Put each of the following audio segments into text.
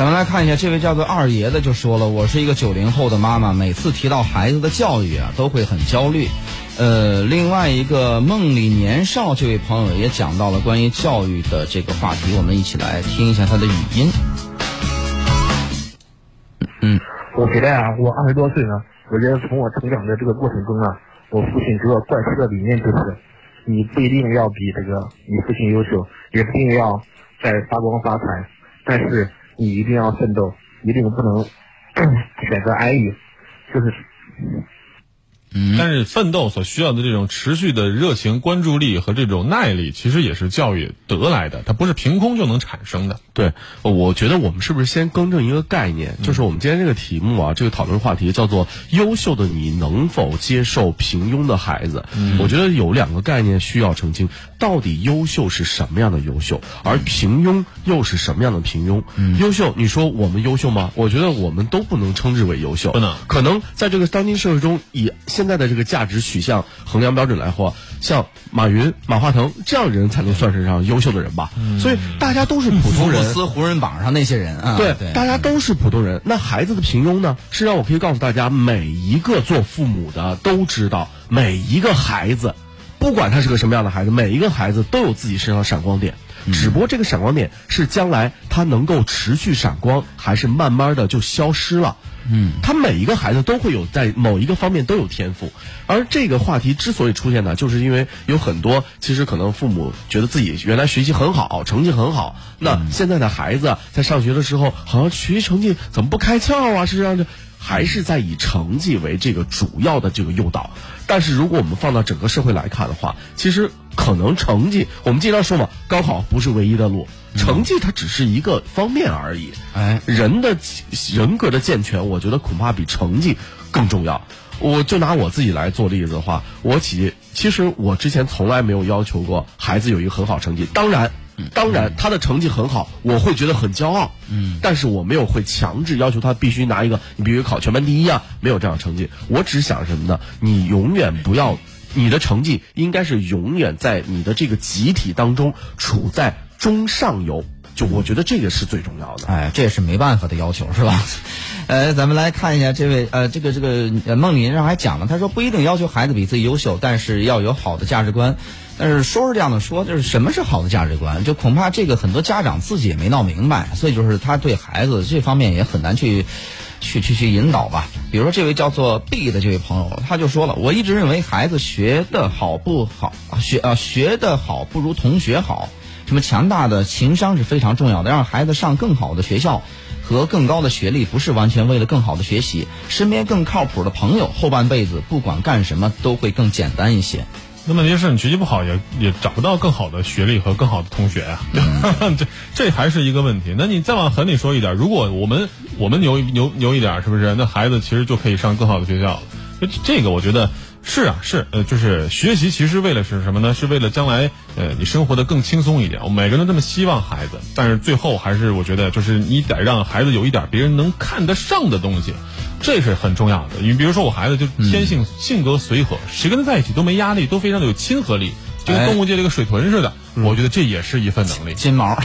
咱们来看一下，这位叫做二爷的就说了：“我是一个九零后的妈妈，每次提到孩子的教育啊，都会很焦虑。”呃，另外一个梦里年少这位朋友也讲到了关于教育的这个话题，我们一起来听一下他的语音。嗯，我觉得啊，我二十多岁呢，我觉得从我成长的这个过程中啊，我父亲给我灌输的理念就是，你不一定要比这个你父亲优秀，也不一定要在发光发财，但是你一定要奋斗，一定不能 选择安逸，就是。但是奋斗所需要的这种持续的热情、关注力和这种耐力，其实也是教育得来的，它不是凭空就能产生的。对，我觉得我们是不是先更正一个概念？就是我们今天这个题目啊，这个讨论话题叫做“优秀的你能否接受平庸的孩子”。我觉得有两个概念需要澄清：到底优秀是什么样的优秀，而平庸又是什么样的平庸？优秀，你说我们优秀吗？我觉得我们都不能称之为优秀。不能，可能在这个当今社会中以。现在的这个价值取向衡量标准来说，像马云、马化腾这样的人才能算是上优秀的人吧。所以大家都是普通人。福布斯湖人榜上那些人啊，对，大家都是普通人。那孩子的平庸呢？是让我可以告诉大家，每一个做父母的都知道，每一个孩子，不管他是个什么样的孩子，每一个孩子都有自己身上闪光点。只不过这个闪光点是将来他能够持续闪光，还是慢慢的就消失了。嗯，他每一个孩子都会有在某一个方面都有天赋，而这个话题之所以出现呢，就是因为有很多其实可能父母觉得自己原来学习很好，成绩很好，那现在的孩子在上学的时候，好像学习成绩怎么不开窍啊？是这样的，还是在以成绩为这个主要的这个诱导。但是如果我们放到整个社会来看的话，其实可能成绩，我们经常说嘛，高考不是唯一的路。成绩它只是一个方面而已，哎，人的人格的健全，我觉得恐怕比成绩更重要。我就拿我自己来做例子的话，我其其实我之前从来没有要求过孩子有一个很好成绩。当然，当然他的成绩很好，我会觉得很骄傲。嗯，但是我没有会强制要求他必须拿一个，你必须考全班第一啊，没有这样成绩。我只想什么呢？你永远不要，你的成绩应该是永远在你的这个集体当中处在。中上游，就我觉得这个是最重要的。哎，这也是没办法的要求，是吧？呃，咱们来看一下这位呃，这个这个梦里上还讲了，他说不一定要求孩子比自己优秀，但是要有好的价值观。但是说是这样的说，就是什么是好的价值观？就恐怕这个很多家长自己也没闹明白，所以就是他对孩子这方面也很难去去去去引导吧。比如说这位叫做 B 的这位朋友，他就说了，我一直认为孩子学的好不好，学啊学的好不如同学好。什么强大的情商是非常重要的，让孩子上更好的学校和更高的学历，不是完全为了更好的学习，身边更靠谱的朋友，后半辈子不管干什么都会更简单一些。那问题是你学习不好，也也找不到更好的学历和更好的同学啊，这这还是一个问题。那你再往狠里说一点，如果我们我们牛牛牛一点，是不是？那孩子其实就可以上更好的学校。这个我觉得。是啊，是呃，就是学习其实为了是什么呢？是为了将来呃你生活的更轻松一点。我每个人都这么希望孩子，但是最后还是我觉得就是你得让孩子有一点别人能看得上的东西，这是很重要的。你比如说我孩子就天性性格随和，谁跟他在一起都没压力，都非常的有亲和力，就跟动物界这个水豚似的。我觉得这也是一份能力。金毛，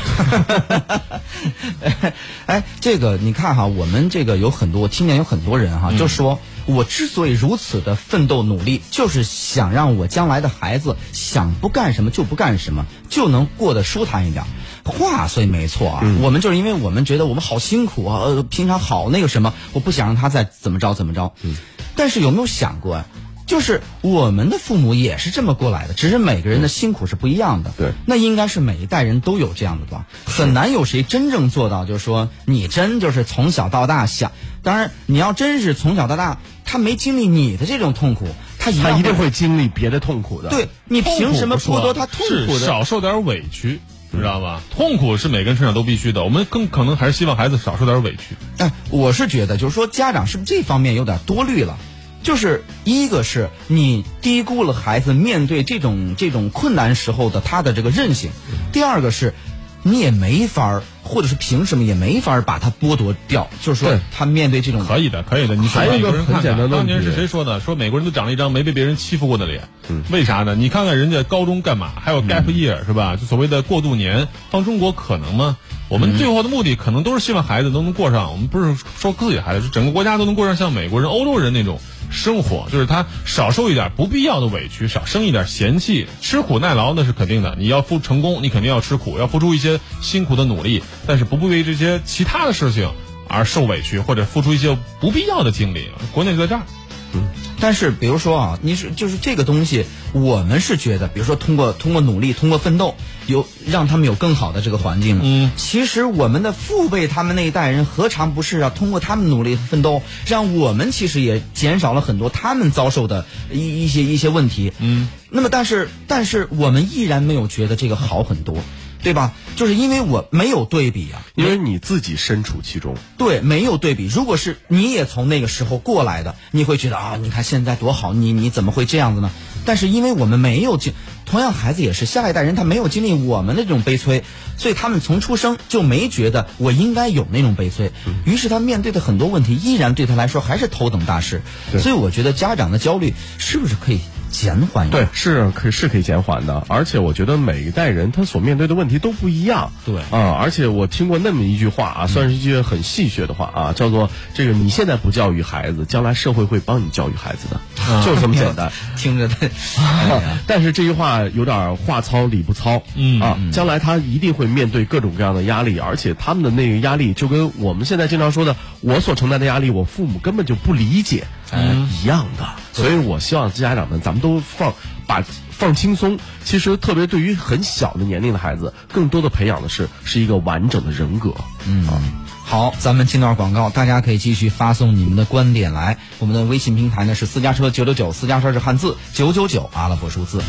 哎，这个你看哈，我们这个有很多，我听见有很多人哈，就说。我之所以如此的奋斗努力，就是想让我将来的孩子想不干什么就不干什么，就能过得舒坦一点。话虽没错啊，我们就是因为我们觉得我们好辛苦啊，呃，平常好那个什么，我不想让他再怎么着怎么着。嗯，但是有没有想过啊？就是我们的父母也是这么过来的，只是每个人的辛苦是不一样的。对，那应该是每一代人都有这样的吧？很难有谁真正做到，就是说你真就是从小到大想。当然，你要真是从小到大，他没经历你的这种痛苦，他他一定会经历别的痛苦的。对你凭什么剥夺他痛苦的？少受点委屈，知道吧？痛苦是每个人身上都必须的。我们更可能还是希望孩子少受点委屈。哎，我是觉得，就是说家长是不是这方面有点多虑了？就是一个是你低估了孩子面对这种这种困难时候的他的这个韧性，第二个是，你也没法儿或者是凭什么也没法儿把他剥夺掉。就是说对，他面对这种可以的，可以的。你还有一个人看看很简单的问题当年是谁说的？说美国人都长了一张没被别人欺负过的脸。嗯，为啥呢？你看看人家高中干嘛？还有 gap year、是吧？就所谓的过渡年，放中国可能吗？我们最后的目的可能都是希望孩子都能过上，我们不是说自己孩子，是整个国家都能过上像美国人、欧洲人那种生活，就是他少受一点不必要的委屈，少生一点嫌弃，吃苦耐劳那是肯定的。你要付成功，你肯定要吃苦，要付出一些辛苦的努力，但是不必为这些其他的事情而受委屈，或者付出一些不必要的精力。国内就在这儿。但是，比如说啊，你是就是这个东西，我们是觉得，比如说通过通过努力，通过奋斗，有让他们有更好的这个环境。嗯，其实我们的父辈他们那一代人，何尝不是啊？通过他们努力奋斗，让我们其实也减少了很多他们遭受的一一些一些问题。嗯，那么，但是但是我们依然没有觉得这个好很多，对吧？就是因为我没有对比啊，因为你自己身处其中。对，没有对比。如果是你也从那个时候过来的，你会觉得啊，你看现在多好，你你怎么会这样子呢？但是因为我们没有经，同样孩子也是下一代人，他没有经历我们的这种悲催，所以他们从出生就没觉得我应该有那种悲催，于是他面对的很多问题依然对他来说还是头等大事。所以我觉得家长的焦虑是不是可以减缓一对？，是可是可以减缓的，而且我觉得每一代人他所面对的问题都不一样。对啊、而且我听过那么一句话啊，算是一句很戏谑的话啊，叫做这个你现在不教育孩子，将来社会会帮你教育孩子的，就是这么简单。听着的，哎但是这句话有点话糙理不糙，嗯啊，将来他一定会面对各种各样的压力，而且他们的那个压力就跟我们现在经常说的，我所承担的压力，我父母根本就不理解，嗯，一样的。所以我希望家长们，咱们都放把放轻松。其实特别对于很小的年龄的孩子，更多的培养的是是一个完整的人格。嗯，好，咱们进段广告，大家可以继续发送你们的观点来。我们的微信平台呢是私家车九九九，私家车是汉字，九九九阿拉伯数字。